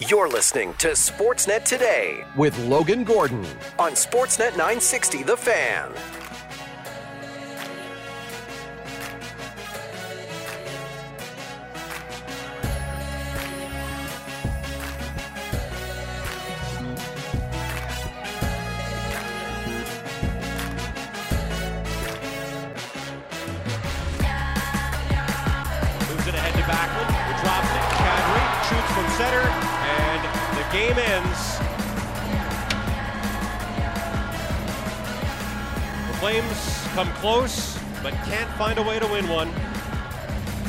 You're listening to Sportsnet Today with Logan Gordon. on Sportsnet 960 The Fan. Find a way to win one.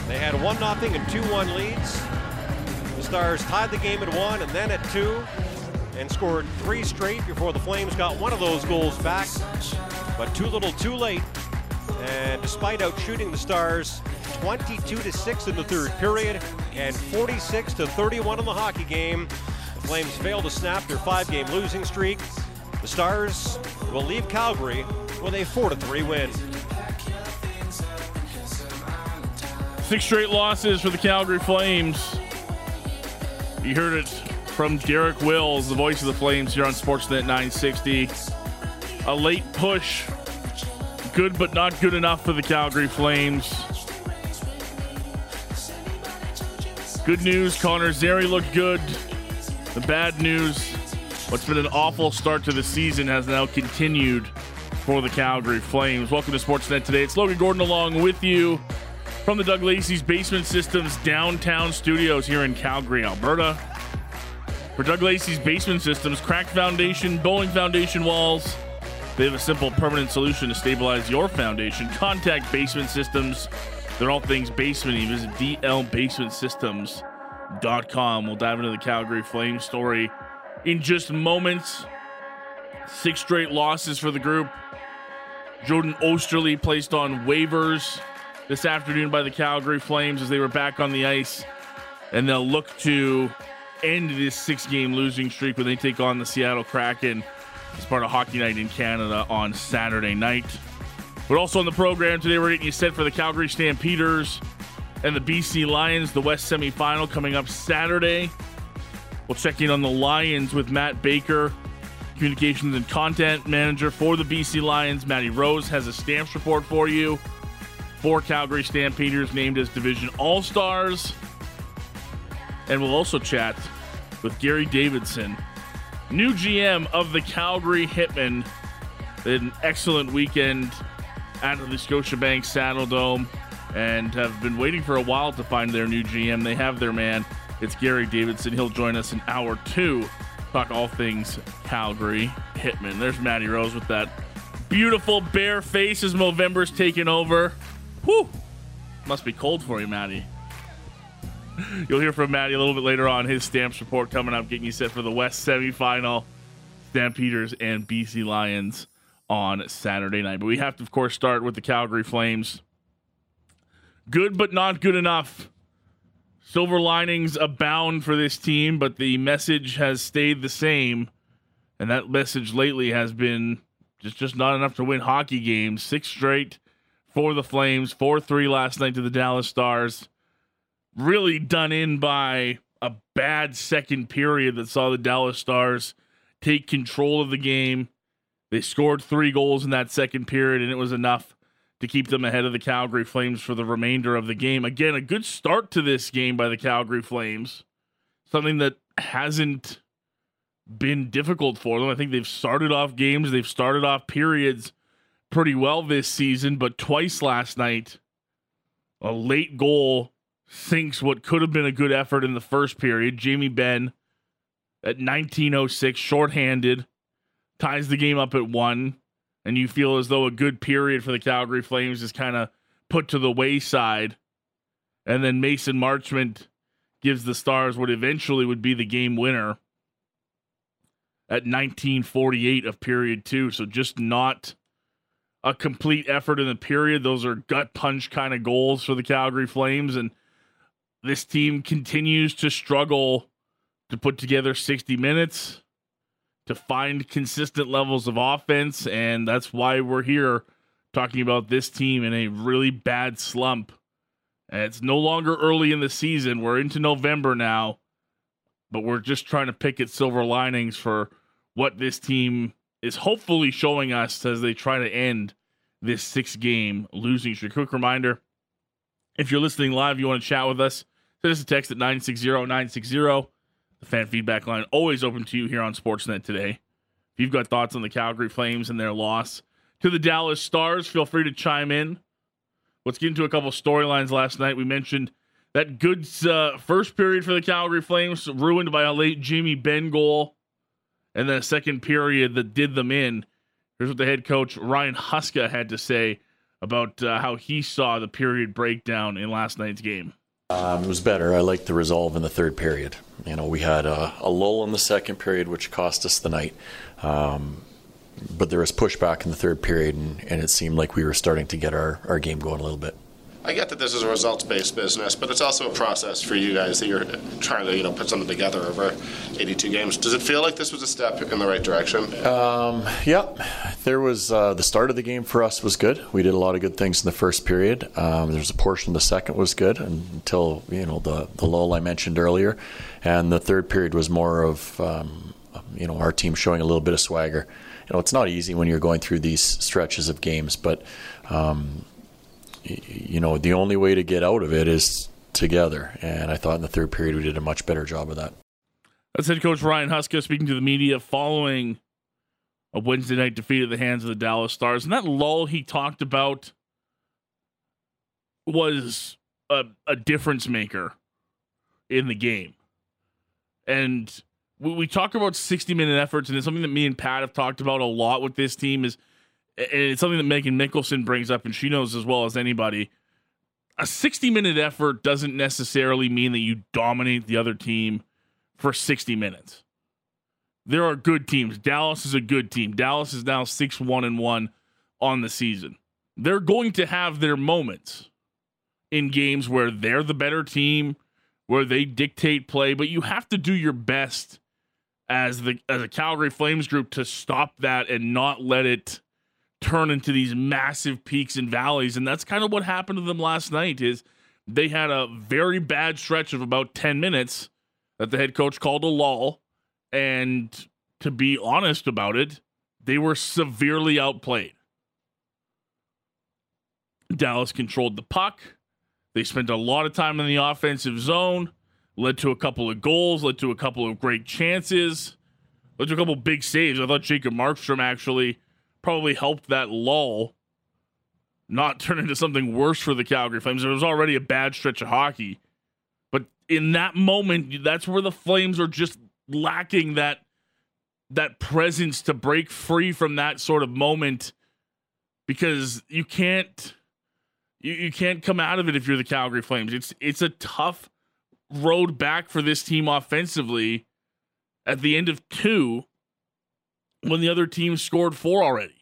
They had 1 0 and 2 1 leads. The Stars tied the game at 1 and then at 2, and scored three straight before the Flames got one of those goals back, but too little too late. And despite out shooting the Stars 22 to 6 in the third period and 46 to 31 in the hockey game, the Flames failed to snap their five game losing streak. The Stars will leave Calgary with a 4 3 win. Six straight losses for the Calgary Flames. You heard it from Derek Wills, the voice of the Flames here on Sportsnet 960. A late push. Good but not good enough for the Calgary Flames. Good news, Connor Zary looked good. The bad news, what's been an awful start to the season has now continued for the Calgary Flames. Welcome to Sportsnet today. It's Logan Gordon along with you from the Doug Lacey's Basement Systems downtown studios here in Calgary, Alberta. For Doug Lacey's Basement Systems, cracked foundation, bowling foundation walls, they have a simple permanent solution to stabilize your foundation. Contact Basement Systems. They're all things basement. You visit dlbasementsystems.com. We'll dive into the Calgary Flames story in just moments. Six straight losses for the group. Jordan Oesterle placed on waivers this afternoon by the Calgary Flames as they were back on the ice. And they'll look to end this six game losing streak when they take on the Seattle Kraken as part of Hockey Night in Canada on Saturday night. But also on the program today, we're getting you set for the Calgary Stampeders and the BC Lions, the West semifinal coming up Saturday. We'll check in on the Lions with Matt Baker, communications and content manager for the BC Lions. Matty Rose has a stamps report for you. Four Calgary Stampeders named as Division All Stars. And we'll also chat with Gary Davidson, new GM of the Calgary Hitmen. They had an excellent weekend at the Scotiabank Saddledome and have been waiting for a while to find their new GM. They have their man. It's Gary Davidson. He'll join us in hour two. Talk all things Calgary Hitmen. There's Matty Rose with that beautiful bare face as November's taken over. Whew! Must be cold for you, Matty. You'll hear from Matty a little bit later on. His stamps report coming up, getting you set for the West semifinal. Stampeders and BC Lions on Saturday night. But we have to, of course, start with the Calgary Flames. Good, but not good enough. Silver linings abound for this team, but the message has stayed the same. And that message lately has been just, just not enough to win hockey games. Six straight for the Flames, 4 3 last night to the Dallas Stars. Really done in by a bad second period that saw the Dallas Stars take control of the game. They scored three goals in that second period, and it was enough to keep them ahead of the Calgary Flames for the remainder of the game. Again, a good start to this game by the Calgary Flames. Something that hasn't been difficult for them. I think they've started off games, they've started off periods pretty well this season, but twice last night, a late goal sinks what could have been a good effort in the first period. Jamie Benn at 1906, shorthanded, ties the game up at one, and you feel as though a good period for the Calgary Flames is kind of put to the wayside. And then Mason Marchment gives the Stars what eventually would be the game winner at 1948 of period two. So just not a complete effort in the period. Those are gut punch kind of goals for the Calgary Flames. And this team continues to struggle to put together 60 minutes, to find consistent levels of offense. And that's why we're here talking about this team in a really bad slump. And it's no longer early in the season. We're into November now. but we're just trying to pick at silver linings for what this team is hopefully showing us as they try to end this six game losing streak. Quick reminder if you're listening live, you want to chat with us, send us a text at 960 960. The fan feedback line always open to you here on Sportsnet today. If you've got thoughts on the Calgary Flames and their loss to the Dallas Stars, feel free to chime in. Let's get into a couple storylines last night. We mentioned that good uh, first period for the Calgary Flames, ruined by a late Jamie Benn goal, and then a second period that did them in. Here's what the head coach Ryan Huska had to say about uh, how he saw the period breakdown in last night's game. Um, it was better. I liked the resolve in the third period. You know, we had a, a lull in the second period, which cost us the night. Um, but there was pushback in the third period, and, and it seemed like we were starting to get our, our game going a little bit. I get that this is a results-based business, but it's also a process for you guys that you're trying to, you know, put something together over 82 games. Does it feel like this was a step in the right direction? Um, yeah, there was uh, the start of the game for us was good. We did a lot of good things in the first period. Um, there was a portion of the second was good until you know the the lull I mentioned earlier, and the third period was more of um, you know our team showing a little bit of swagger. You know, it's not easy when you're going through these stretches of games, but um, you know, the only way to get out of it is together. And I thought in the third period we did a much better job of that. That's head coach Ryan Huska speaking to the media following a Wednesday night defeat at the hands of the Dallas Stars. And that lull he talked about was a, a difference maker in the game. And we, we talk about 60 minute efforts, and it's something that me and Pat have talked about a lot with this team is – and it's something that Megan Mickelson brings up, and she knows as well as anybody. A 60 minute effort doesn't necessarily mean that you dominate the other team for 60 minutes. There are good teams. Dallas is a good team. Dallas is now 6 1 and 1 on the season. They're going to have their moments in games where they're the better team, where they dictate play, but you have to do your best as the as a Calgary Flames group to stop that and not let it turn into these massive peaks and valleys and that's kind of what happened to them last night is they had a very bad stretch of about 10 minutes that the head coach called a lull and to be honest about it they were severely outplayed. Dallas controlled the puck. They spent a lot of time in the offensive zone led to a couple of goals led to a couple of great chances led to a couple big saves. I thought jacob markstrom actually probably helped that lull not turn into something worse for the Calgary Flames. It was already a bad stretch of hockey. But in that moment, that's where the Flames are just lacking that that presence to break free from that sort of moment because you can't you, you can't come out of it if you're the Calgary Flames. It's it's a tough road back for this team offensively at the end of two when the other team scored four already.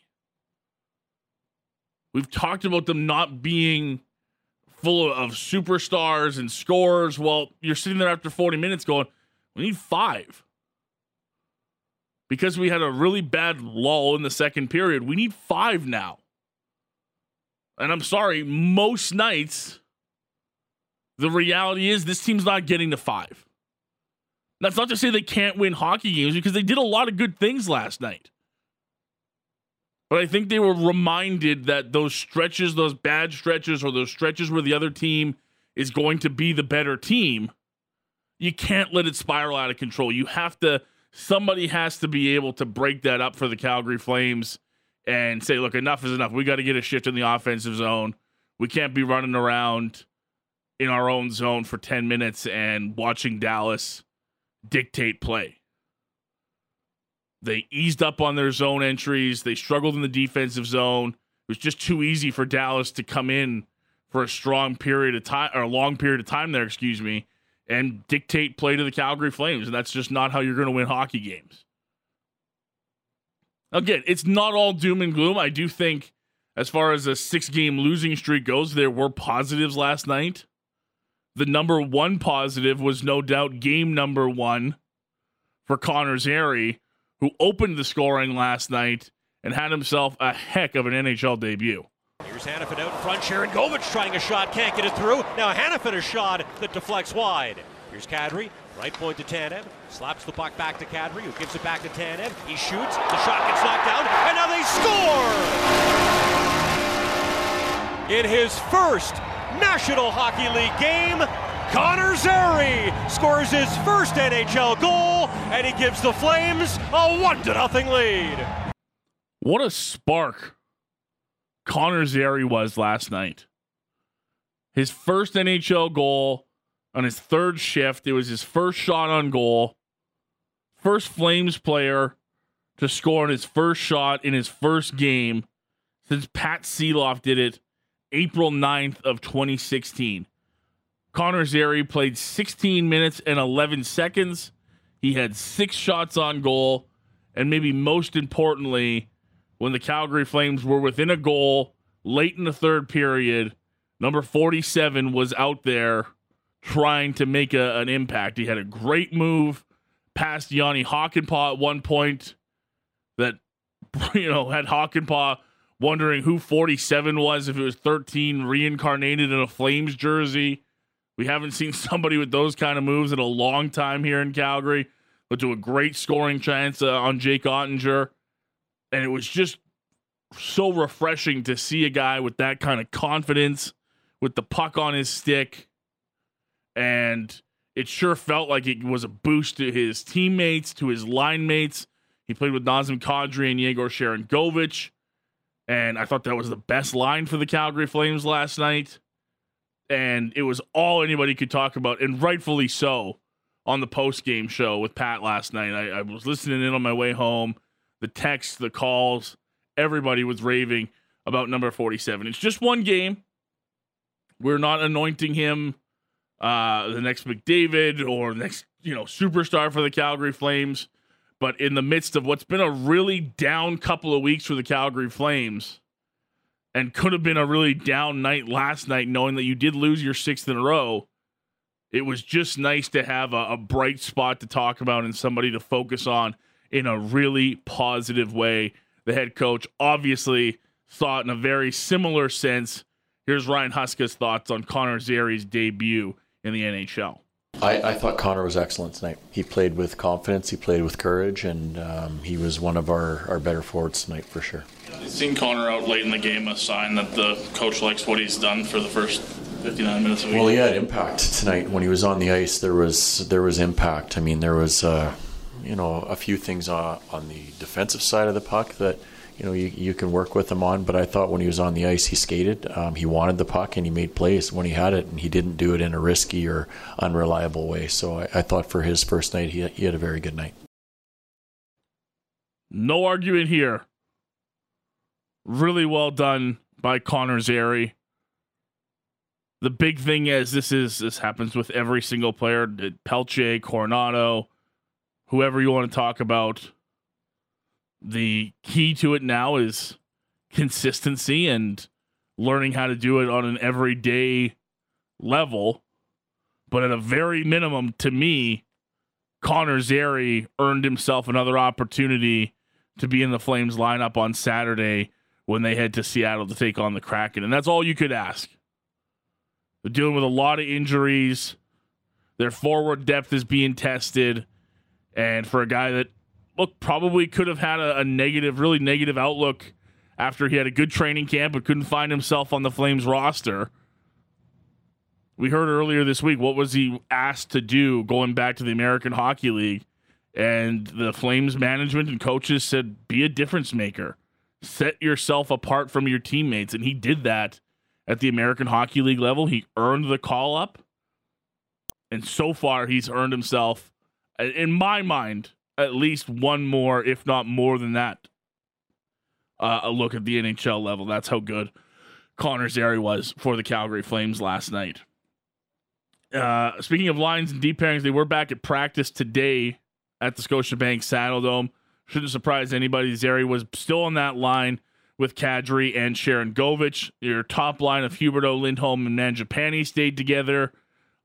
We've talked about them not being full of superstars and scores. Well, you're sitting there after 40 minutes going, we need five. Because we had a really bad lull in the second period, we need five now. And I'm sorry, most nights, the reality is this team's not getting to five. That's not to say they can't win hockey games because they did a lot of good things last night. But I think they were reminded that those stretches, those bad stretches, or those stretches where the other team is going to be the better team, you can't let it spiral out of control. You have to, somebody has to be able to break that up for the Calgary Flames and say, look, enough is enough. We got to get a shift in the offensive zone. We can't be running around in our own zone for 10 minutes and watching Dallas dictate play. They eased up on their zone entries. They struggled in the defensive zone. It was just too easy for Dallas to come in for a strong period of time or a long period of time there, excuse me, and dictate play to the Calgary Flames. And that's just not how you're going to win hockey games. Again, it's not all doom and gloom. I do think, as far as a six game losing streak goes, there were positives last night. The number one positive was no doubt game number one for Connor Zary who opened the scoring last night and had himself a heck of an NHL debut. Here's Hanifin out in front. Sharangovich trying a shot, can't get it through. Now Hanifin a shot that deflects wide. Here's Kadri, right point to Tanev, slaps the puck back to Kadri, who gives it back to Tanev. He shoots, the shot gets knocked down, and now they score! In his first National Hockey League game, Connor Zary scores his first NHL goal, and he gives the Flames a one to nothing lead. What a spark Connor Zary was last night. His first NHL goal on his third shift. It was his first shot on goal. First Flames player to score on his first shot in his first game since Pat Sieloff did it April 9th of 2016. Connor Zary played 16 minutes and 11 seconds. He had six shots on goal. And maybe most importantly, when the Calgary Flames were within a goal late in the third period, number 47 was out there trying to make a, an impact. He had a great move past Jani Hakanpää at one point that, you know, had Hakanpää wondering who 47 was, if it was 13 reincarnated in a Flames jersey. We haven't seen somebody with those kind of moves in a long time here in Calgary. But to a great scoring chance uh, on Jake Oettinger. And it was just so refreshing to see a guy with that kind of confidence, with the puck on his stick. And it sure felt like it was a boost to his teammates, to his line mates. He played with Nazem Kadri and Yegor Sharangovich. And I thought that was the best line for the Calgary Flames last night. And it was all anybody could talk about, and rightfully so, on the post game show with Pat last night. I, I, was listening in on my way home. The texts, the calls, everybody was raving about number 47. It's just one game. We're not anointing him uh, the next McDavid or next, you know, superstar for the Calgary Flames. But in the midst of what's been a really down couple of weeks for the Calgary Flames, and could have been a really down night last night, knowing that you did lose your sixth in a row, it was just nice to have a, a bright spot to talk about and somebody to focus on in a really positive way. The head coach obviously thought in a very similar sense. Here's Ryan Huska's thoughts on Connor Zary's debut in the NHL. I, I, thought Connor was excellent tonight. He played with confidence, he played with courage, and um, he was one of our, our better forwards tonight for sure. Seeing Connor out late in the game a sign that the coach likes what he's done for the first 59 minutes of the Well, he had impact tonight when he was on the ice. There was there was impact. I mean, there was uh, you know a few things on, on the defensive side of the puck that you know you, you can work with him on. But I thought when he was on the ice, he skated. Um, he wanted the puck and he made plays when he had it, and he didn't do it in a risky or unreliable way. So I, I thought for his first night, he he had a very good night. No argument here. Really well done by Connor Zary. The big thing is this is this happens with every single player, uh, Pelche, Coronato, whoever you want to talk about the key to it now is consistency and learning how to do it on an everyday level. But at a very minimum, to me, Connor Zary earned himself another opportunity to be in the Flames lineup on Saturday when they head to Seattle to take on the Kraken. And that's all you could ask. They're dealing with a lot of injuries. Their forward depth is being tested. And for a guy that look, probably could have had a, a, negative, really negative outlook after he had a good training camp but couldn't find himself on the Flames roster. We heard earlier this week what was he asked to do going back to the American Hockey League, and the Flames management and coaches said, "Be a difference maker, set yourself apart from your teammates," and he did that at the American Hockey League level. He earned the call up, and so far he's earned himself, in my mind, at least one more, if not more than that, uh, a look at the NHL level. That's how good Connor Zary was for the Calgary Flames last night. Uh, speaking of lines and deep pairings, they were back at practice today at the Scotiabank Saddledome. Shouldn't surprise anybody. Zary was still on that line with Kadri and Sharangovich. Your top line of Huberdeau, Lindholm, and Mangiapane stayed together.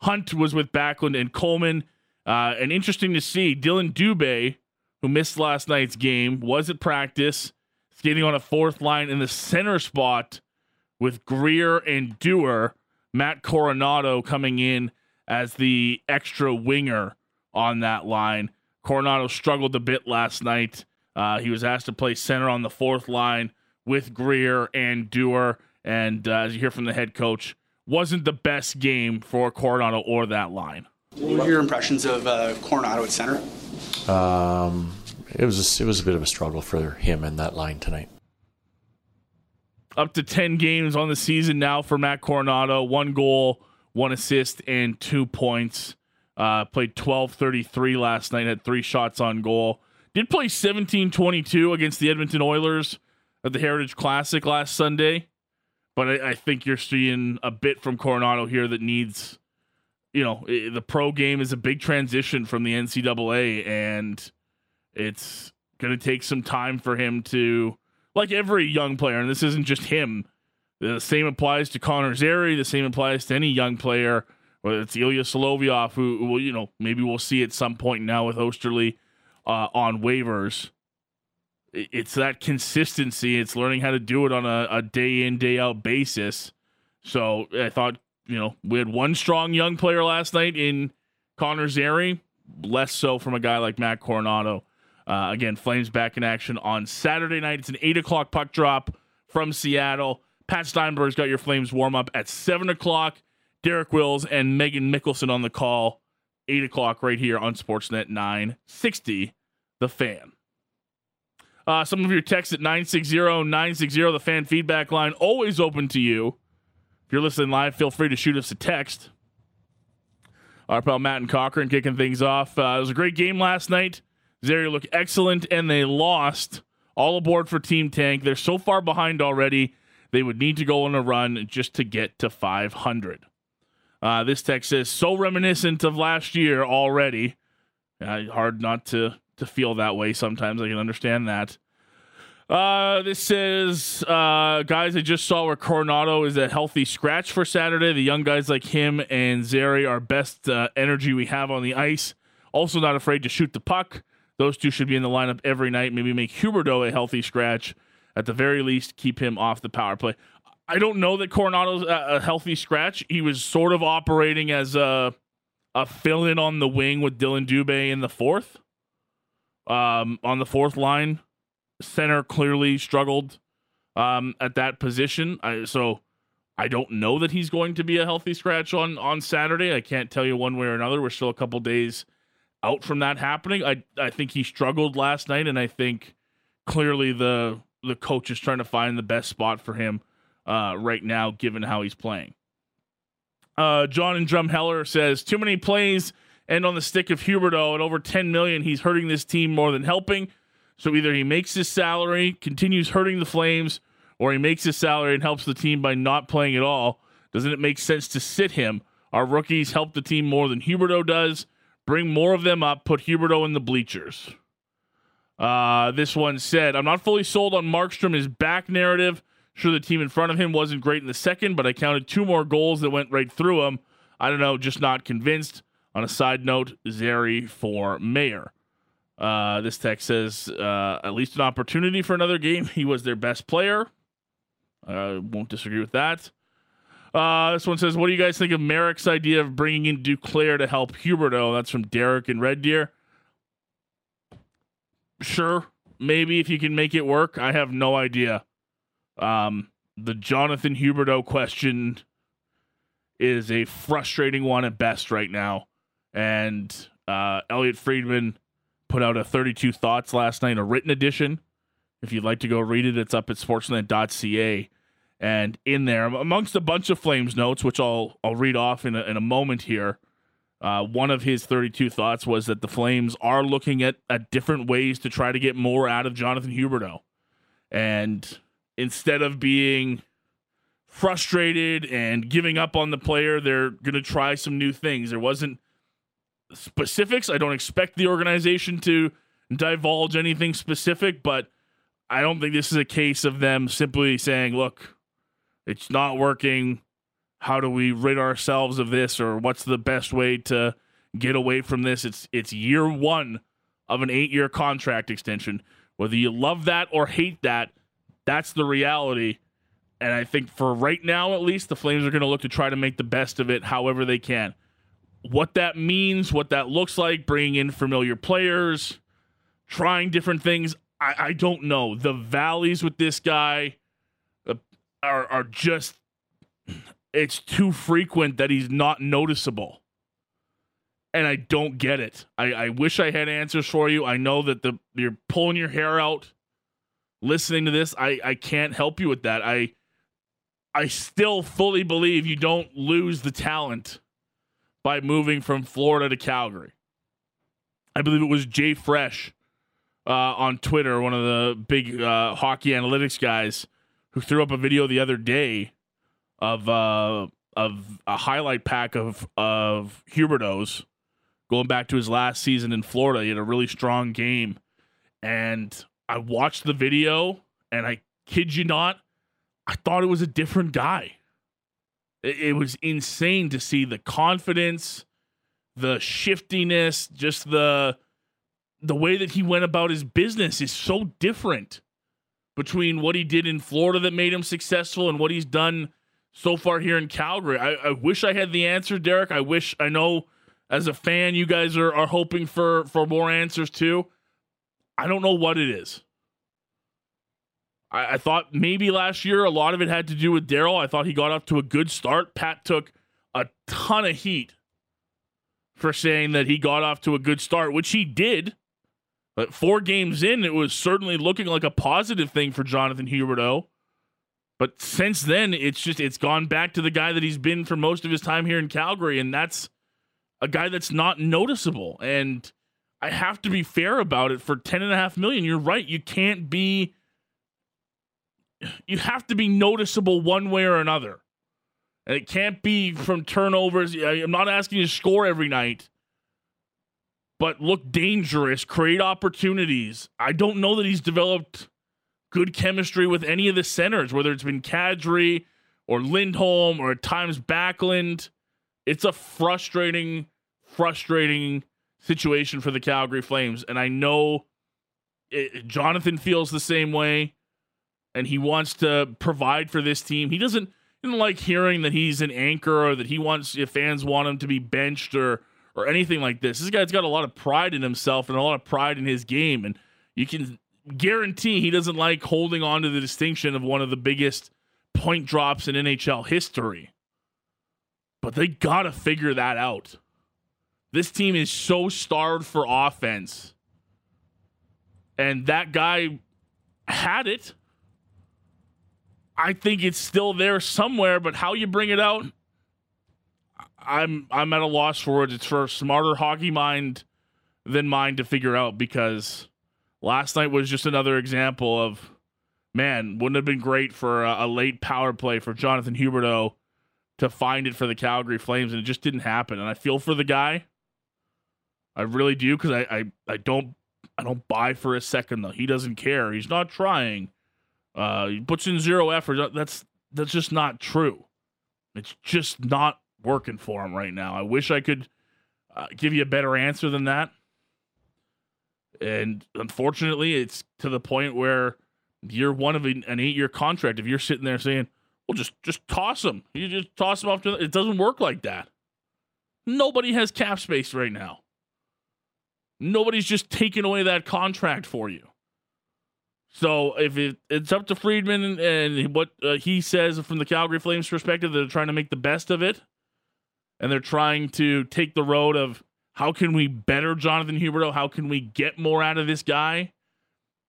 Hunt was with Backlund and Coleman. Uh, and interesting to see Dylan Dubé, who missed last night's game, was at practice, skating on a fourth line in the center spot with Greer and Dewar. Matt Coronato coming in as the extra winger on that line. Coronato struggled a bit last night. Uh, he was asked to play center on the fourth line with Greer and Dewar. And uh, as you hear from the head coach, wasn't the best game for Coronato or that line. What were your impressions of uh, Coronato at center? Um, it was a, it was a bit of a struggle for him and that line tonight. Up to ten games on the season now for Matt Coronato. One goal, one assist, and two points. Uh, played 12-33 last night. Had three shots on goal. Did play 17-22 against the Edmonton Oilers at the Heritage Classic last Sunday. But I, I think you're seeing a bit from Coronato here that needs, you know, the pro game is a big transition from the NCAA, and it's going to take some time for him to, like every young player, and this isn't just him. The same applies to Connor Zary. The same applies to any young player, it's Ilya Solovyov, who, who you know, maybe we'll see at some point now with Oesterle uh, on waivers it's that consistency. It's learning how to do it on a, a day in, day out basis. So I thought, you know, we had one strong young player last night in Connor Zary, less so from a guy like Matt Coronato. Uh, again, Flames back in action on Saturday night. It's an 8 o'clock puck drop from Seattle. Pat Steinberg's got your Flames warm up at 7 o'clock. Derek Wills and Megan Mickelson on the call, 8 o'clock right here on Sportsnet 960, The Fan. Uh, some of your texts at 960 960, the fan feedback line, always open to you. If you're listening live, feel free to shoot us a text. Our pal Matt and Cochrane kicking things off. Uh, it was a great game last night. Zary looked excellent, and they lost. All aboard for Team Tank. They're so far behind already, they would need to go on a run just to get to 500. Uh, this text says, so reminiscent of last year already. Uh, hard not to to feel that way sometimes. I can understand that. Uh, this says, uh, guys, I just saw where Coronato is a healthy scratch for Saturday. The young guys like him and Zary are best uh, energy we have on the ice. Also, not afraid to shoot the puck. Those two should be in the lineup every night. Maybe make Huberdeau a healthy scratch. At the very least, keep him off the power play. I don't know that Coronato's a, healthy scratch. He was sort of operating as a a fill in on the wing with Dylan Dubé in the fourth. Um, on the fourth line, center clearly struggled um, at that position. I, so I don't know that he's going to be a healthy scratch on on Saturday. I can't tell you one way or another. We're still a couple days out from that happening. I I think he struggled last night, and I think clearly the the coach is trying to find the best spot for him uh, right now, given how he's playing. Uh, John and Drumheller says too many plays and on the stick of Huberdeau at over 10 million, he's hurting this team more than helping. So either he makes his salary, continues hurting the Flames, or he makes his salary and helps the team by not playing at all. Doesn't it make sense to sit him? Our rookies help the team more than Huberdeau does. Bring more of them up. Put Huberdeau in the bleachers. Uh, this one said, I'm not fully sold on Markstrom, back narrative. Sure, the team in front of him wasn't great in the second, but I counted two more goals that went right through him. I don't know, just not convinced. On a side note, Zary for mayor. Uh, this text says uh, at least an opportunity for another game. He was their best player. I uh, won't disagree with that. Uh, this one says, "What do you guys think of Merrick's idea of bringing in Duclair to help Huberdeau?" That's from Derek and Red Deer. Sure, maybe if you can make it work. I have no idea. Um, the Jonathan Huberdeau question is a frustrating one at best right now. And uh, Elliotte Friedman put out a 32 Thoughts last night, a written edition. If you'd like to go read it, it's up at sportsnet.ca. And in there, amongst a bunch of Flames notes, which I'll I'll read off in a, in a moment here, uh, one of his 32 thoughts was that the Flames are looking at, at different ways to try to get more out of Jonathan Huberdeau. And instead of being frustrated and giving up on the player, they're going to try some new things. There wasn't specifics. I don't expect the organization to divulge anything specific, but I don't think this is a case of them simply saying, look, it's not working. How do we rid ourselves of this or what's the best way to get away from this? It's it's year 1 of an 8-year contract extension. Whether you love that or hate that, that's the reality. And I think for right now at least the Flames are going to look to try to make the best of it however they can what that means, what that looks like, bringing in familiar players, trying different things, I, I don't know. The valleys with this guy uh, are are just it's too frequent that he's not noticeable. And I don't get it. I, I wish I had answers for you. I know that the you're pulling your hair out listening to this. I, I can't help you with that. I I still fully believe you don't lose the talent by moving from Florida to Calgary. I believe it was Jay Fresh uh, on Twitter, one of the big uh, hockey analytics guys, who threw up a video the other day of uh, of a highlight pack of of Huberdeau's going back to his last season in Florida. He had a really strong game, and I watched the video, and I kid you not, I thought it was a different guy. It, it was insane to see the confidence, the shiftiness, just the the way that he went about his business is so different between what he did in Florida that made him successful and what he's done so far here in Calgary. I, I wish I had the answer, Derek. I wish I know as a fan you guys are, are hoping for for more answers too. I don't know what it is. I, I thought maybe last year a lot of it had to do with Darryl. I thought he got off to a good start. Pat took a ton of heat for saying that he got off to a good start, which he did. But four games in, it was certainly looking like a positive thing for Jonathan Huberdeau. But since then, it's just it's gone back to the guy that he's been for most of his time here in Calgary, and that's a guy that's not noticeable. And I have to be fair about it for ten and a half million. You're right. You can't be you have to be noticeable one way or another. And it can't be from turnovers. I'm not asking you to score every night but look dangerous, create opportunities. I don't know that he's developed good chemistry with any of the centers, whether it's been Kadri or Lindholm or at times Backlund. It's a frustrating, frustrating situation for the Calgary Flames. And I know it, Jonathan feels the same way and he wants to provide for this team. He doesn't, he doesn't like hearing that he's an anchor or that he wants, if fans want him to be benched or or anything like this. This guy's got a lot of pride in himself and a lot of pride in his game. And you can guarantee he doesn't like holding on to the distinction of one of the biggest point drops in NHL history. But they got to figure that out. This team is so starved for offense. And that guy had it. I think it's still there somewhere, but how you bring it out, I'm I'm at a loss for words. It's for a smarter hockey mind than mine to figure out because last night was just another example of man, wouldn't have been great for a, a late power play for Jonathan Huberdeau to find it for the Calgary Flames, and it just didn't happen. And I feel for the guy. I really do because I, I I don't I don't buy for a second though. He doesn't care. He's not trying. Uh, he puts in zero effort. That's that's just not true. It's just not working for him right now. I wish I could uh, give you a better answer than that. And unfortunately, it's to the point where you're one of an eight year contract. If you're sitting there saying, well, just just toss him, you just toss him off to it doesn't work like that. Nobody has cap space right now. Nobody's just taking away that contract for you. So if it, it's up to Friedman and, what uh, he says from the Calgary Flames perspective, they're trying to make the best of it and they're trying to take the road of how can we better Jonathan Huberdeau? How can we get more out of this guy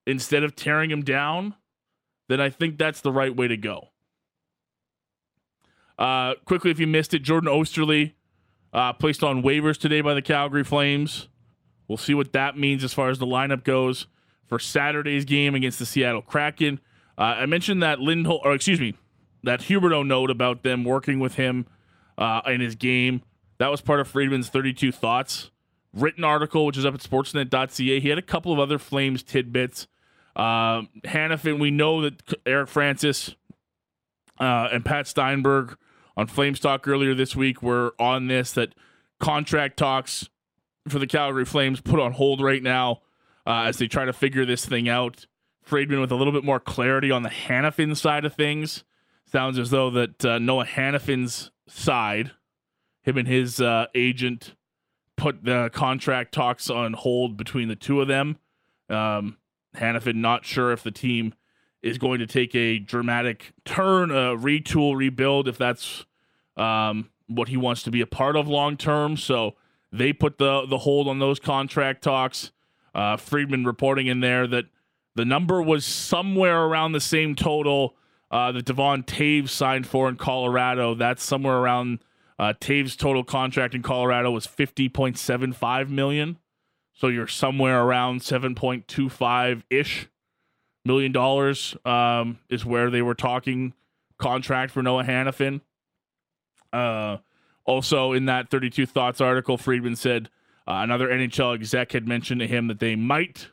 instead of tearing him down? Then I think that's the right way to go. Uh, quickly, if you missed it, Jordan Oesterle uh, placed on waivers today by the Calgary Flames. We'll see what that means as far as the lineup goes for Saturday's game against the Seattle Kraken. Uh, I mentioned that Lindholm, or excuse me, that Huberdeau note about them working with him uh, in his game. That was part of Friedman's 32 Thoughts written article, which is up at sportsnet.ca. He had a couple of other Flames tidbits. Uh, Hanifin, we know that Eric Francis uh, and Pat Steinberg on Flames Talk earlier this week were on this that contract talks for the Calgary Flames put on hold right now uh, as they try to figure this thing out. Friedman with a little bit more clarity on the Hanifin side of things. Sounds as though that uh, Noah Hanifin's side, him and his uh, agent put the contract talks on hold between the two of them. Um, Hanifin not sure if the team is going to take a dramatic turn, a retool, rebuild, if that's um, what he wants to be a part of long term. So they put the the hold on those contract talks. Uh, Friedman reporting in there that the number was somewhere around the same total uh, that Devon Toews signed for in Colorado. That's somewhere around uh, Toews' total contract in Colorado was fifty point seven five million. So you're somewhere around seven point two five ish million dollars um, is where they were talking contract for Noah Hanifin. Uh, also, in that 32 Thoughts article, Friedman said uh, another NHL exec had mentioned to him that they might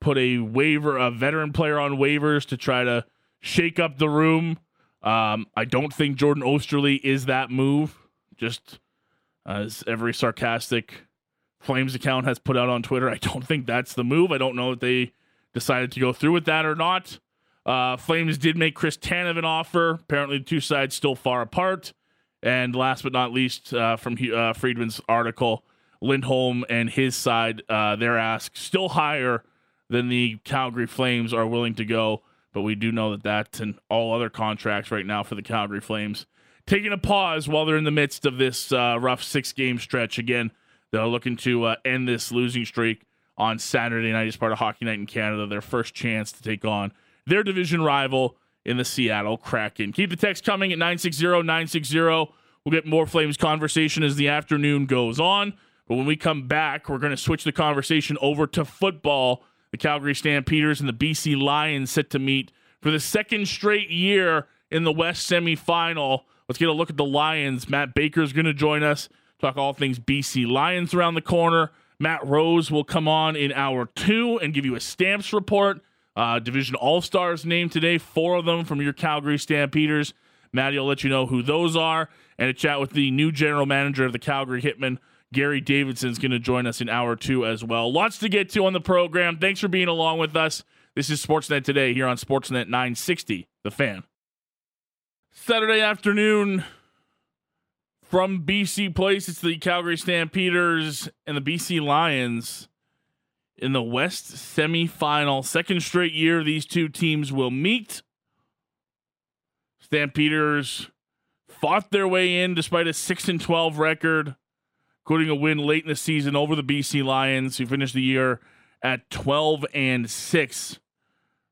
put a waiver, a veteran player on waivers to try to shake up the room. Um, I don't think Jordan Oesterle is that move. Just as every sarcastic Flames account has put out on Twitter, I don't think that's the move. I don't know if they decided to go through with that or not. Uh, Flames did make Chris Tanev an offer. Apparently, the two sides still far apart. And last but not least, uh, from uh, Friedman's article, Lindholm and his side, uh, their ask still higher than the Calgary Flames are willing to go. But we do know that that and all other contracts right now for the Calgary Flames taking a pause while they're in the midst of this uh, rough six game stretch. Again, they're looking to uh, end this losing streak on Saturday night as part of Hockey Night in Canada, their first chance to take on their division rival in the Seattle Kraken. Keep the text coming at 960 960. We'll get more Flames conversation as the afternoon goes on. But when we come back, we're going to switch the conversation over to football. The Calgary Stampeders and the BC Lions set to meet for the second straight year in the West semifinal. Let's get a look at the Lions. Matt Baker is going to join us, talk all things BC Lions around the corner. Matt Rose will come on in hour two and give you a stamps report. Uh, Division All Stars named today, four of them from your Calgary Stampeders. Matty will let you know who those are and a chat with the new general manager of the Calgary Hitmen. Gary Davidson is going to join us in hour two as well. Lots to get to on the program. Thanks for being along with us. This is Sportsnet today here on Sportsnet 960, The Fan. Saturday afternoon, from BC Place, it's the Calgary Stampeders and the BC Lions in the West semifinal. Second straight year these two teams will meet. Stampeders fought their way in despite a 6 and 12 record, including a win late in the season over the BC Lions, who finished the year at 12 and 6.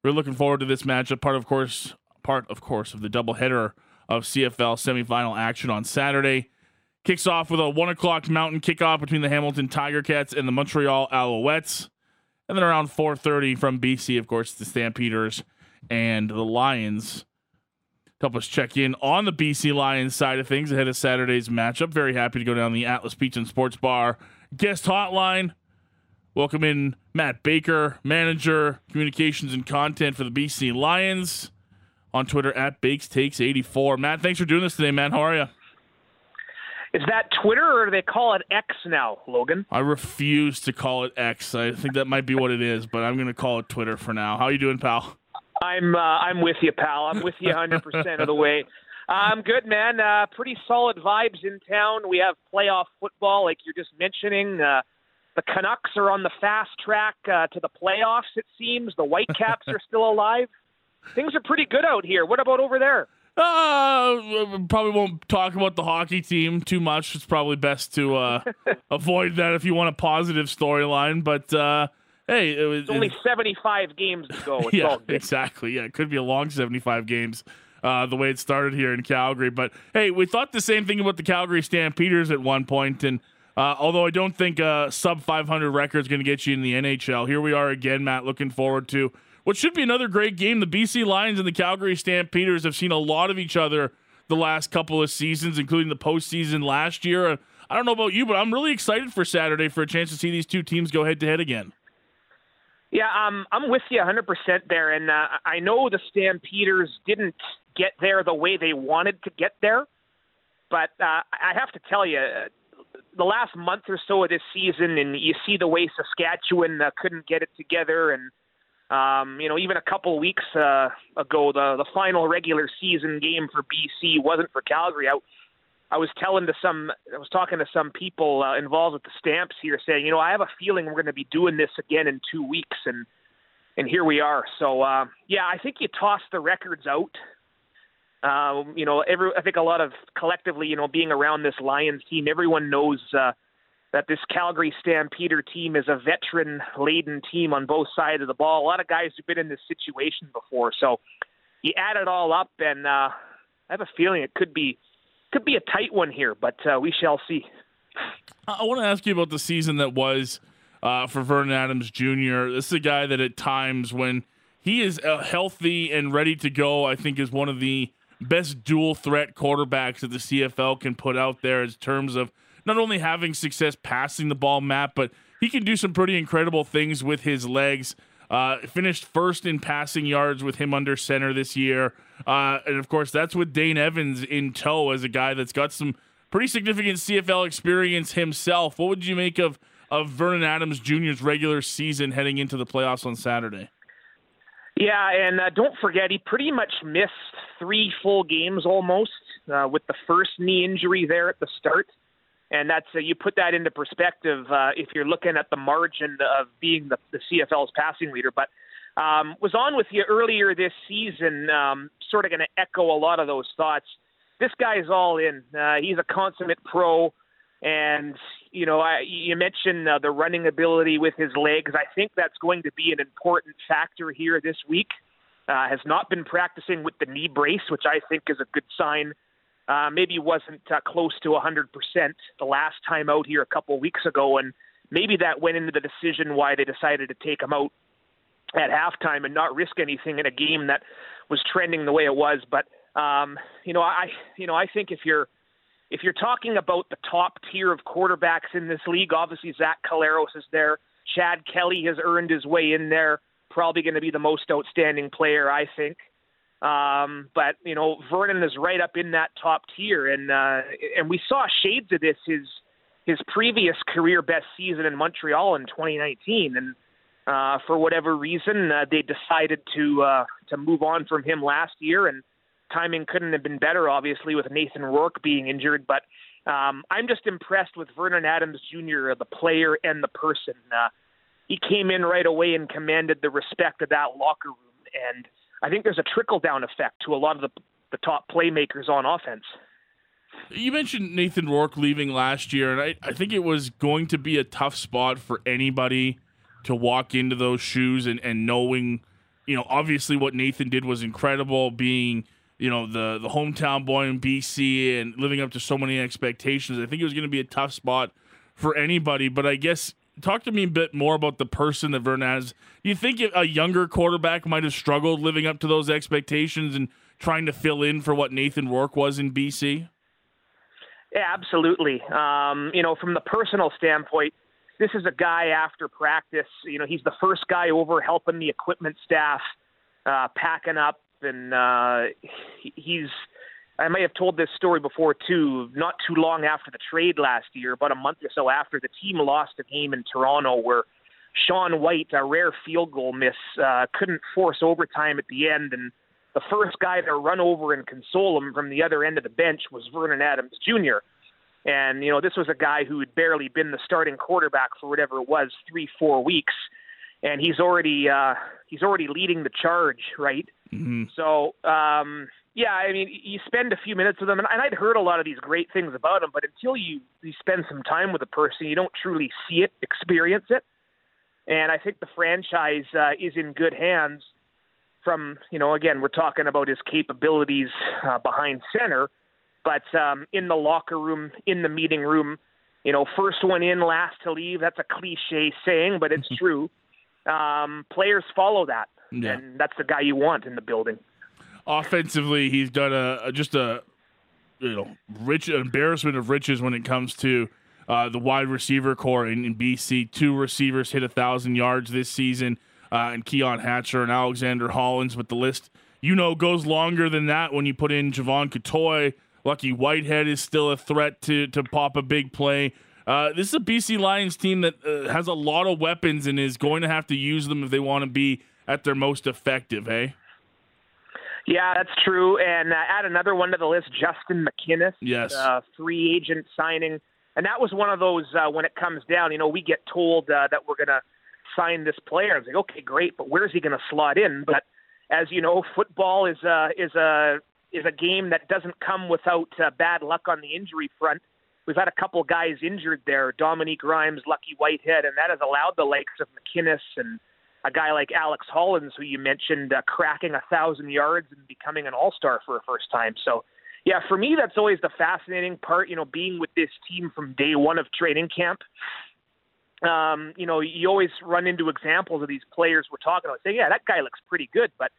We're looking forward to this matchup, part of course, part of course of the doubleheader of CFL semifinal action on Saturday. Kicks off with a one o'clock mountain kickoff between the Hamilton Tiger Cats and the Montreal Alouettes. And then around 4:30 from BC, of course, the Stampeders and the Lions. Help us check in on the BC Lions side of things ahead of Saturday's matchup. Very happy to go down the Atlas Pizza and Sports Bar guest hotline. Welcome in Matt Baker, manager, communications and content for the BC Lions on Twitter at Bakes Takes 84. Matt, thanks for doing this today, man. How are you? Is that Twitter or do they call it X now, Logan? I refuse to call it X. I think that might be what it is, but I'm going to call it Twitter for now. How are you doing, pal? I'm uh, I'm with you, pal. I'm with you 100 percent of the way. I'm good, man. Uh, pretty solid vibes in town. We have playoff football, like you're just mentioning. Uh, the Canucks are on the fast track uh, to the playoffs. It seems the Whitecaps are still alive things are pretty good out here. What about over there? Uh, probably won't talk about the hockey team too much. It's probably best to uh, avoid that if you want a positive storyline. But uh, hey, it was it's only seventy-five games to go. It's yeah, exactly. Yeah, it could be a long seventy-five games. Uh, the way it started here in Calgary, but hey, we thought the same thing about the Calgary Stampeders at one point, and uh, although I don't think a sub 500 record is going to get you in the NHL, here we are again, Matt. Looking forward to what should be another great game. The BC Lions and the Calgary Stampeders have seen a lot of each other the last couple of seasons, including the postseason last year. I don't know about you, but I'm really excited for Saturday for a chance to see these two teams go head to head again. Yeah, um, I'm with you 100% there. And uh, I know the Stampeders didn't get there the way they wanted to get there. But uh, I have to tell you, the last month or so of this season, and you see the way Saskatchewan uh, couldn't get it together, and um, you know, even a couple weeks uh, ago, the the final regular season game for BC wasn't for Calgary. I, I was telling to some, I was talking to some people uh, involved with the stamps here, saying, you know, I have a feeling we're going to be doing this again in two weeks, and and here we are. So uh, yeah, I think you toss the records out. Um, you know, every I think a lot of collectively, you know, being around this Lions team, everyone knows uh, that this Calgary Stampeder team is a veteran-laden team on both sides of the ball. A lot of guys who've been in this situation before. So you add it all up, and uh, I have a feeling it could be could be a tight one here, but uh, we shall see. I want to ask you about the season that was uh, for Vernon Adams Jr. This is a guy that at times when he is uh, healthy and ready to go, I think is one of the best dual threat quarterbacks that the CFL can put out there in terms of not only having success passing the ball, Matt, but he can do some pretty incredible things with his legs. Uh, finished first in passing yards with him under center this year. Uh, and of course, that's with Dane Evans in tow as a guy that's got some pretty significant CFL experience himself. What would you make of, of Vernon Adams Jr.'s regular season heading into the playoffs on Saturday? Yeah, and uh, don't forget, he pretty much missed three full games almost uh, with the first knee injury there at the start and that's uh, you put that into perspective uh, if you're looking at the margin of being the, the CFL's passing leader. But um, was on with you earlier this season, um, sort of going to echo a lot of those thoughts. This guy's all in. Uh, he's a consummate pro, and you know I, you mentioned uh, the running ability with his legs. I think that's going to be an important factor here this week. Uh, has not been practicing with the knee brace, which I think is a good sign uh, maybe wasn't uh, close to 100% the last time out here a couple weeks ago, and maybe that went into the decision why they decided to take him out at halftime and not risk anything in a game that was trending the way it was. But um, you know, I you know I think if you're if you're talking about the top tier of quarterbacks in this league, obviously Zach Collaros is there. Chad Kelly has earned his way in there. Probably going to be the most outstanding player, I think. Um, but you know, Vernon is right up in that top tier, and uh, and we saw shades of this his his previous career best season in Montreal in 2019, and uh, for whatever reason, uh, they decided to uh, to move on from him last year, and timing couldn't have been better, obviously, with Nathan Rourke being injured. But um, I'm just impressed with Vernon Adams Jr., the player and the person. Uh, he came in right away and commanded the respect of that locker room, and I think there's a trickle down effect to a lot of the the top playmakers on offense. You mentioned Nathan Rourke leaving last year, and I, I think it was going to be a tough spot for anybody to walk into those shoes and, and knowing, you know, obviously what Nathan did was incredible, being, you know, the, the hometown boy in BC and living up to so many expectations. I think it was going to be a tough spot for anybody, but I guess talk to me a bit more about the person that Vernon is. Do you think a younger quarterback might have struggled living up to those expectations and trying to fill in for what Nathan Rourke was in BC? Yeah, absolutely. Um, you know, from the personal standpoint, this is a guy after practice. You know, he's the first guy over helping the equipment staff uh, packing up, and uh, he's I may have told this story before too. Not too long after the trade last year, about a month or so after, the team lost a game in Toronto where Sean Whyte, a rare field goal miss, uh, couldn't force overtime at the end, and the first guy to run over and console him from the other end of the bench was Vernon Adams Jr. And you know, this was a guy who had barely been the starting quarterback for whatever it was, three, four weeks, and he's already uh, he's already leading the charge, right? Mm-hmm. So um, yeah, I mean, you spend a few minutes with them, and I'd heard a lot of these great things about him, but until you you spend some time with a person, you don't truly see it, experience it. And I think the franchise uh, is in good hands. From you know, again, we're talking about his capabilities uh, behind center, but um, in the locker room, in the meeting room, you know, first one in, last to leave. That's a cliche saying, but it's true. Um, players follow that, yeah. and that's the guy you want in the building offensively, he's done a, a just a you know rich embarrassment of riches when it comes to uh, the wide receiver corps in, in, BC. Two receivers hit a thousand yards this season, uh, and Keon Hatcher and Alexander Hollins. But the list, you know, goes longer than that when you put in Jevon Cottoy. Lucky Whitehead is still a threat to to pop a big play. Uh, this is a BC Lions team that uh, has a lot of weapons and is going to have to use them if they want to be at their most effective. Hey. Yeah, that's true. And uh, add another one to the list, Justin McKinnis. Yes. Uh, free agent signing. And that was one of those uh, when it comes down, you know, we get told uh, that we're going to sign this player. And it's like, okay, great, but where's he going to slot in? But as you know, football is a is a is a game that doesn't come without uh, bad luck on the injury front. We've had a couple guys injured there, Dominique Rhymes, Lucky Whitehead, and that has allowed the likes of McKinnis and a guy like Alex Hollins, who you mentioned, uh, cracking a thousand yards and becoming an All Star for a first time. So, yeah, for me, that's always the fascinating part. You know, being with this team from day one of training camp. Um, you know, you always run into examples of these players we're talking about. Say, yeah, that guy looks pretty good, but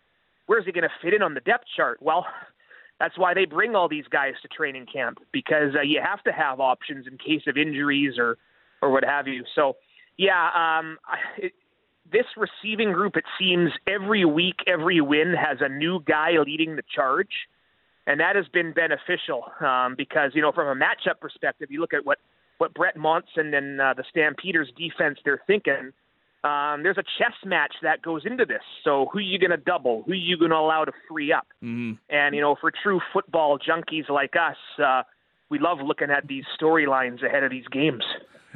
where's he going to fit in on the depth chart? Well, that's why they bring all these guys to training camp because uh, you have to have options in case of injuries or or what have you. So, yeah, um, this receiving group, it seems every week, every win has a new guy leading the charge, and that has been beneficial um, because you know from a matchup perspective, you look at what what Brent Monson and uh, the Stampeders defense they're thinking. Um, there's a chess match that goes into this. So who are you going to double? Who are you going to allow to free up? Mm-hmm. And you know, for true football junkies like us, uh, we love looking at these storylines ahead of these games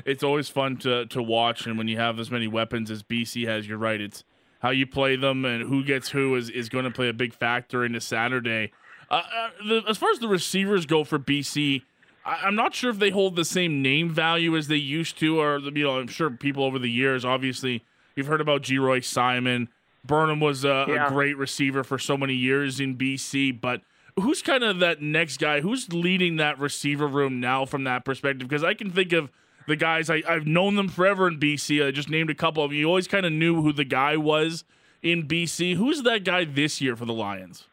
it's always fun to to watch. And when you have as many weapons as BC has, you're right. It's how you play them and who gets who is is going to play a big factor into Saturday. Uh, uh, the, as far as the receivers go for BC, I, am not sure if they hold the same name value as they used to, or you know, I'm sure people over the years, obviously, you've heard about Geroy Simon. Burnham was a, yeah. a great receiver for so many years in BC, but who's kind of that next guy? Who's leading that receiver room now from that perspective? Because I can think of the guys I, I've known them forever in BC. I just named a couple of them. You always kind of knew who the guy was in BC. Who's that guy this year for the Lions?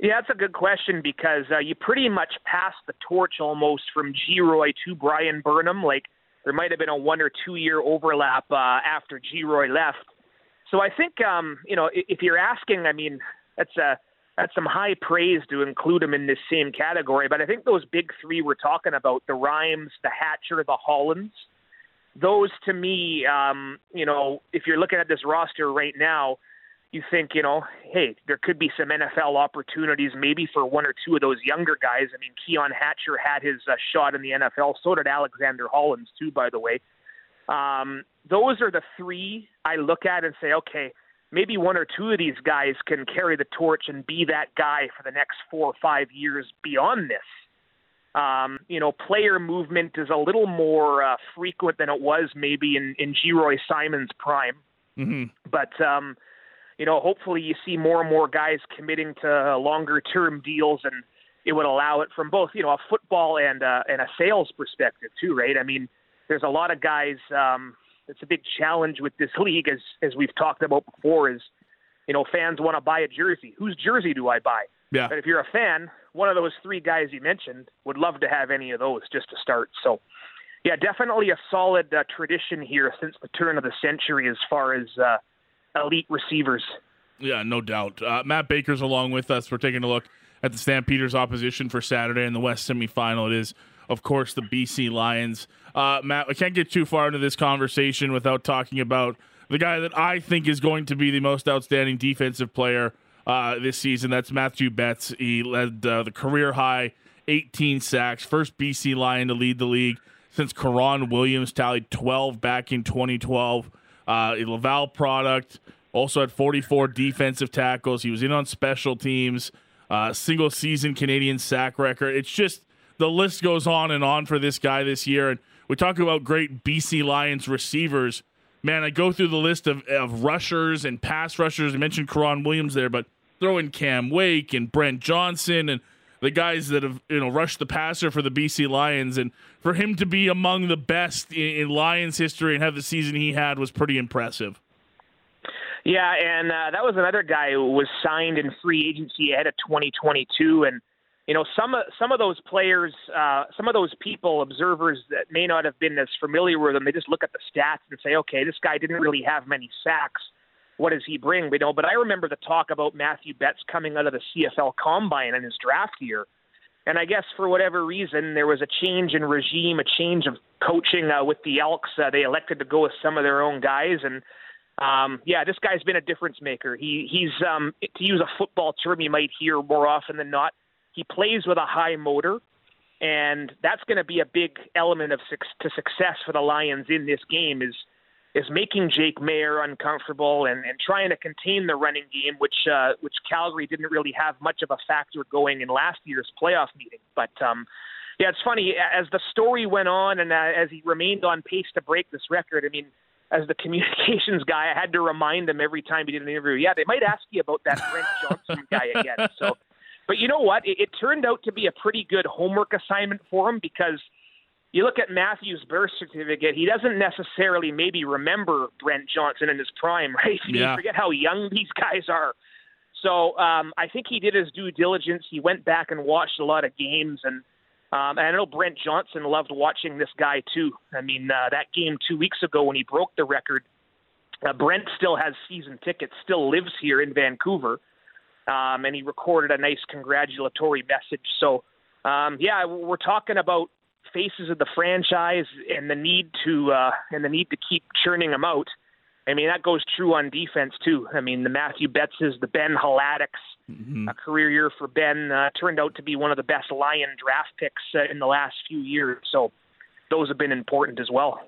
Yeah, that's a good question because uh, you pretty much passed the torch almost from Geroy to Brian Burnham. Like there might have been a one or two year overlap uh, after Geroy left. So I think um, you know if you're asking, I mean that's a that's some high praise to include him in this same category. But I think those big three we're talking about the Rhymes, the Hatcher, the Hollins those to me, um, you know, if you're looking at this roster right now, you think, you know, hey, there could be some NFL opportunities maybe for one or two of those younger guys. I mean, Keon Hatcher had his uh, shot in the NFL. So did Alexander Hollins, too, by the way. Um, those are the three I look at and say, okay, maybe one or two of these guys can carry the torch and be that guy for the next four or five years beyond this. Um, you know, player movement is a little more uh, frequent than it was maybe in, in Geroy Simon's prime. Mm-hmm. But, um, you know, hopefully you see more and more guys committing to longer term deals and it would allow it from both, you know, a football and, uh, and a sales perspective too, right? I mean, there's a lot of guys, um, it's a big challenge with this league, as as we've talked about before. Is you know fans want to buy a jersey. Whose jersey do I buy? Yeah. But if you're a fan, one of those three guys you mentioned would love to have any of those just to start. So, yeah, definitely a solid uh, tradition here since the turn of the century as far as uh, elite receivers. Yeah, no doubt. Uh, Matt Baker's along with us. We're taking a look at the Stampeders' opposition for Saturday in the West semifinal. It is of course, the BC Lions. Uh, Matt, I can't get too far into this conversation without talking about the guy that I think is going to be the most outstanding defensive player uh, this season. That's Matthew Betts. He led uh, the career high 18 sacks, first BC Lion to lead the league since Keron Williams tallied 12 back in 2012. Uh, a Laval product, also had 44 defensive tackles. He was in on special teams, uh, single season Canadian sack record. It's just the list goes on and on for this guy this year. And we talk about great BC Lions receivers. Man, I go through the list of, of rushers and pass rushers. I mentioned Keron Williams there, but throw in Cam Wake and Brent Johnson and the guys that have you know rushed the passer for the BC Lions, and for him to be among the best in, in Lions history and have the season he had was pretty impressive. Yeah, and uh, that was another guy who was signed in free agency ahead of 2022, and you know some of some of those players, uh, some of those people, observers that may not have been as familiar with them, they just look at the stats and say, okay, this guy didn't really have many sacks. What does he bring? But, you know, but I remember the talk about Matthew Betts coming out of the CFL Combine in his draft year, and I guess for whatever reason there was a change in regime, a change of coaching uh, with the Elks. Uh, they elected to go with some of their own guys, and um, yeah, this guy's been a difference maker. He he's um, to use a football term you might hear more often than not. He plays with a high motor, and that's going to be a big element of to success for the Lions in this game. Is is making Jake Maier uncomfortable and, and trying to contain the running game, which uh, which Calgary didn't really have much of a factor going in last year's playoff meeting. But um, yeah, it's funny as the story went on and uh, as he remained on pace to break this record. I mean, as the communications guy, I had to remind him every time he did an interview. Yeah, they might ask you about that Brent Johnson guy again. So, but you know what? It, it turned out to be a pretty good homework assignment for him because you look at Matthew's birth certificate, he doesn't necessarily maybe remember Brent Johnson in his prime, right? Yeah. You forget how young these guys are. So um, I think he did his due diligence. He went back and watched a lot of games, and um, and I know Brent Johnson loved watching this guy too. I mean, uh, that game two weeks ago when he broke the record, uh, Brent still has season tickets, still lives here in Vancouver, um, and he recorded a nice congratulatory message. So, um, yeah, we're talking about faces of the franchise and the need to uh, and the need to keep churning them out. I mean, that goes true on defense too. I mean, the Matthew Bettses, the Ben Hladiks, Mm-hmm. a career year for Ben, uh, turned out to be one of the best Lion draft picks uh, in the last few years. So those have been important as well.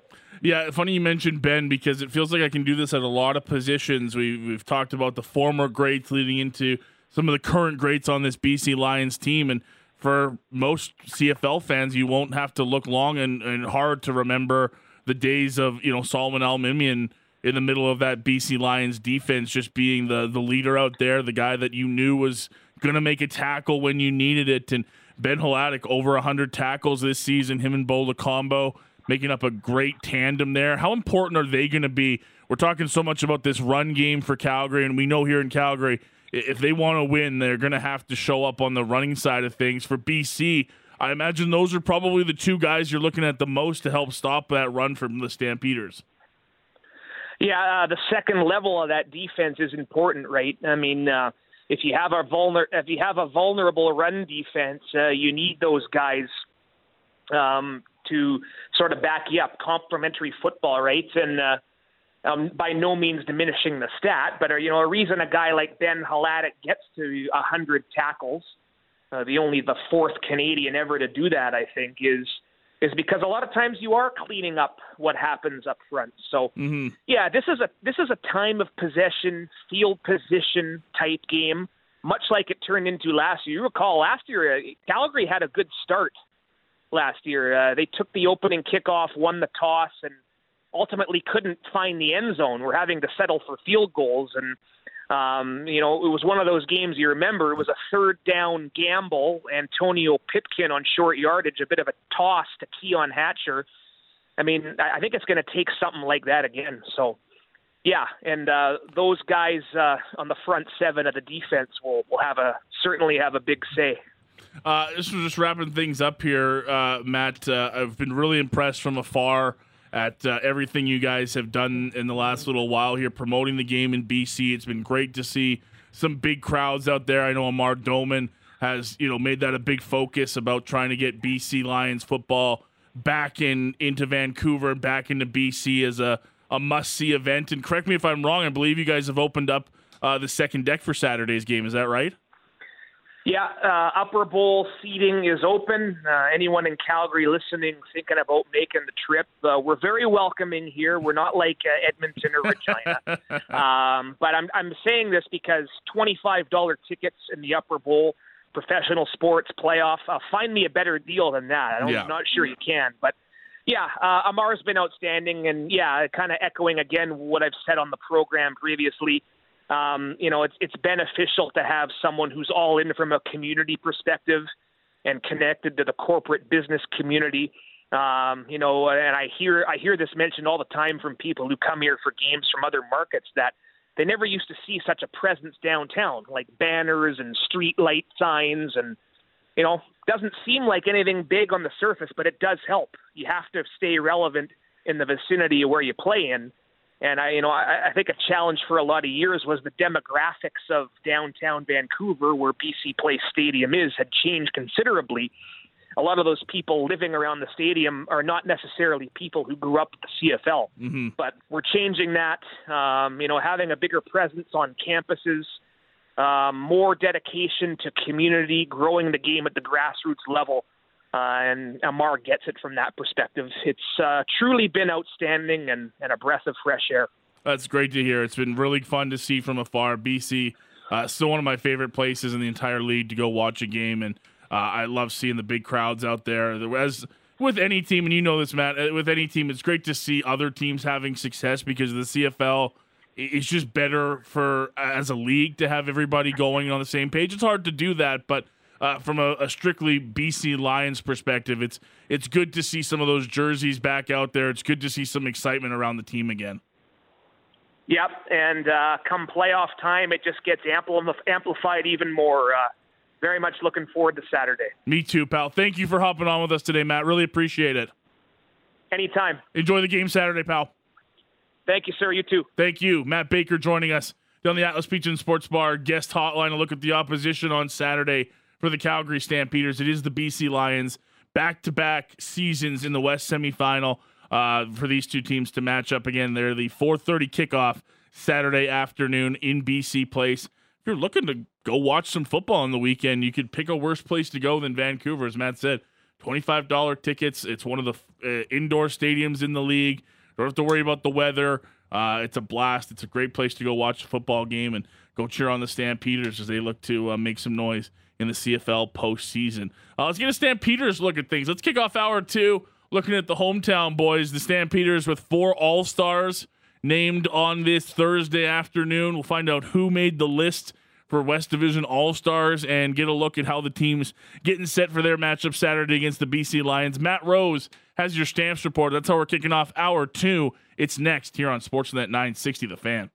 Yeah, funny you mentioned Ben because it feels like I can do this at a lot of positions. We, we've talked about the former greats leading into some of the current greats on this BC Lions team. And for most CFL fans, you won't have to look long and, and hard to remember the days of, you know, Solomon Elimimian in the middle of that BC Lions defense, just being the the leader out there, the guy that you knew was going to make a tackle when you needed it. And Ben Hladik, over 100 tackles this season, him and Bo Lokombo, making up a great tandem there. How important are they going to be? We're talking so much about this run game for Calgary, and we know here in Calgary, if they want to win, they're going to have to show up on the running side of things. For BC, I imagine those are probably the two guys you're looking at the most to help stop that run from the Stampeders. Yeah, uh, the second level of that defense is important, right? I mean, uh, if you have a vulner, if you have a vulnerable run defense, uh, you need those guys um, to sort of back you up. Complementary football, right? And uh, um, by no means diminishing the stat, but uh, you know, a reason a guy like Ben Hladik gets to a hundred tackles, uh, the only the fourth Canadian ever to do that, I think, is is because a lot of times you are cleaning up what happens up front. So Mm-hmm. yeah, this is a this is a time of possession, field position type game, much like it turned into last year. You recall last year, uh, Calgary had a good start last year. Uh, they took the opening kickoff, won the toss, and ultimately couldn't find the end zone. We're having to settle for field goals, and um, you know it was one of those games. You remember it was a third down gamble. Antonio Pipkin on short yardage, a bit of a toss to Keon Hatcher. I mean, I think it's going to take something like that again. So, yeah, and uh, those guys uh, on the front seven of the defense will will have a certainly have a big say. Uh, this was just wrapping things up here, uh, Matt. Uh, I've been really impressed from afar at uh, everything you guys have done in the last little while here, promoting the game in BC. It's been great to see some big crowds out there. I know Amar Doman has, you know, made that a big focus about trying to get BC Lions football back in into Vancouver and back into BC as a, a must see event. And correct me if I'm wrong. I believe you guys have opened up uh, the second deck for Saturday's game. Is that right? Yeah, uh, Upper Bowl seating is open. Uh, anyone in Calgary listening, thinking about making the trip, uh, we're very welcoming here. We're not like uh, Edmonton or Regina. um, but I'm I'm saying this because twenty five dollar tickets in the Upper Bowl, professional sports playoff. Uh, find me a better deal than that. I don't, Yeah. I'm not sure you can, but. Yeah, uh, Amar's been outstanding, and yeah, kind of echoing again what I've said on the program previously um, you know, it's it's beneficial to have someone who's all in from a community perspective and connected to the corporate business community. Um, you know, and I hear I hear this mentioned all the time from people who come here for games from other markets that they never used to see such a presence downtown, like banners and street light signs and you know, doesn't seem like anything big on the surface, but it does help. You have to stay relevant in the vicinity of where you play in. And I, you know, I, I think a challenge for a lot of years was the demographics of downtown Vancouver, where BC Place Stadium is, had changed considerably. a lot of those people living around the stadium are not necessarily people who grew up at the CFL. Mm-hmm. But we're changing that. Um, you know, having a bigger presence on campuses, um, more dedication to community, growing the game at the grassroots level. Uh, and Amar gets it from that perspective. It's uh, truly been outstanding and, and a breath of fresh air. That's great to hear. It's been really fun to see from afar. BC, uh, still one of my favorite places in the entire league to go watch a game, and uh, I love seeing the big crowds out there. As with any team, and you know this, Matt, uh, with any team, it's great to see other teams having success because the CFL is just better for as a league to have everybody going on the same page. It's hard to do that, but uh, from a, a, strictly BC Lions perspective, it's it's good to see some of those jerseys back out there. It's good to see some excitement around the team again. Yep, and uh, come playoff time, it just gets amplified even more. Uh, very much looking forward to Saturday. Me too, pal. Thank you for hopping on with us today, Matt. Really appreciate it. Anytime. Enjoy the game Saturday, pal. Thank you, sir. You too. Thank you. Matt Baker joining us down the Atlas Beach and Sports Bar guest hotline to look at the opposition on Saturday for the Calgary Stampeders. It is the BC Lions back to back seasons in the West semifinal uh, for these two teams to match up again. They're the 4:30 kickoff Saturday afternoon in BC Place if you're looking to go watch some football on the weekend, you could pick a worse place to go than Vancouver. As Matt said, $25 tickets. It's one of the uh, indoor stadiums in the league. Don't have to worry about the weather. Uh, it's a blast. It's a great place to go watch a football game and go cheer on the Stampeders as they look to uh, make some noise in the CFL postseason. Uh, let's get a Stampeders look at things. Let's kick off hour two looking at the hometown boys, the Stampeders with four All Stars named on this Thursday afternoon. We'll find out who made the list for West Division All Stars and get a look at how the team's getting set for their matchup Saturday against the BC Lions. Matt Rose has your stamps report. That's how we're kicking off hour two. It's next here on Sportsnet 960 The Fan.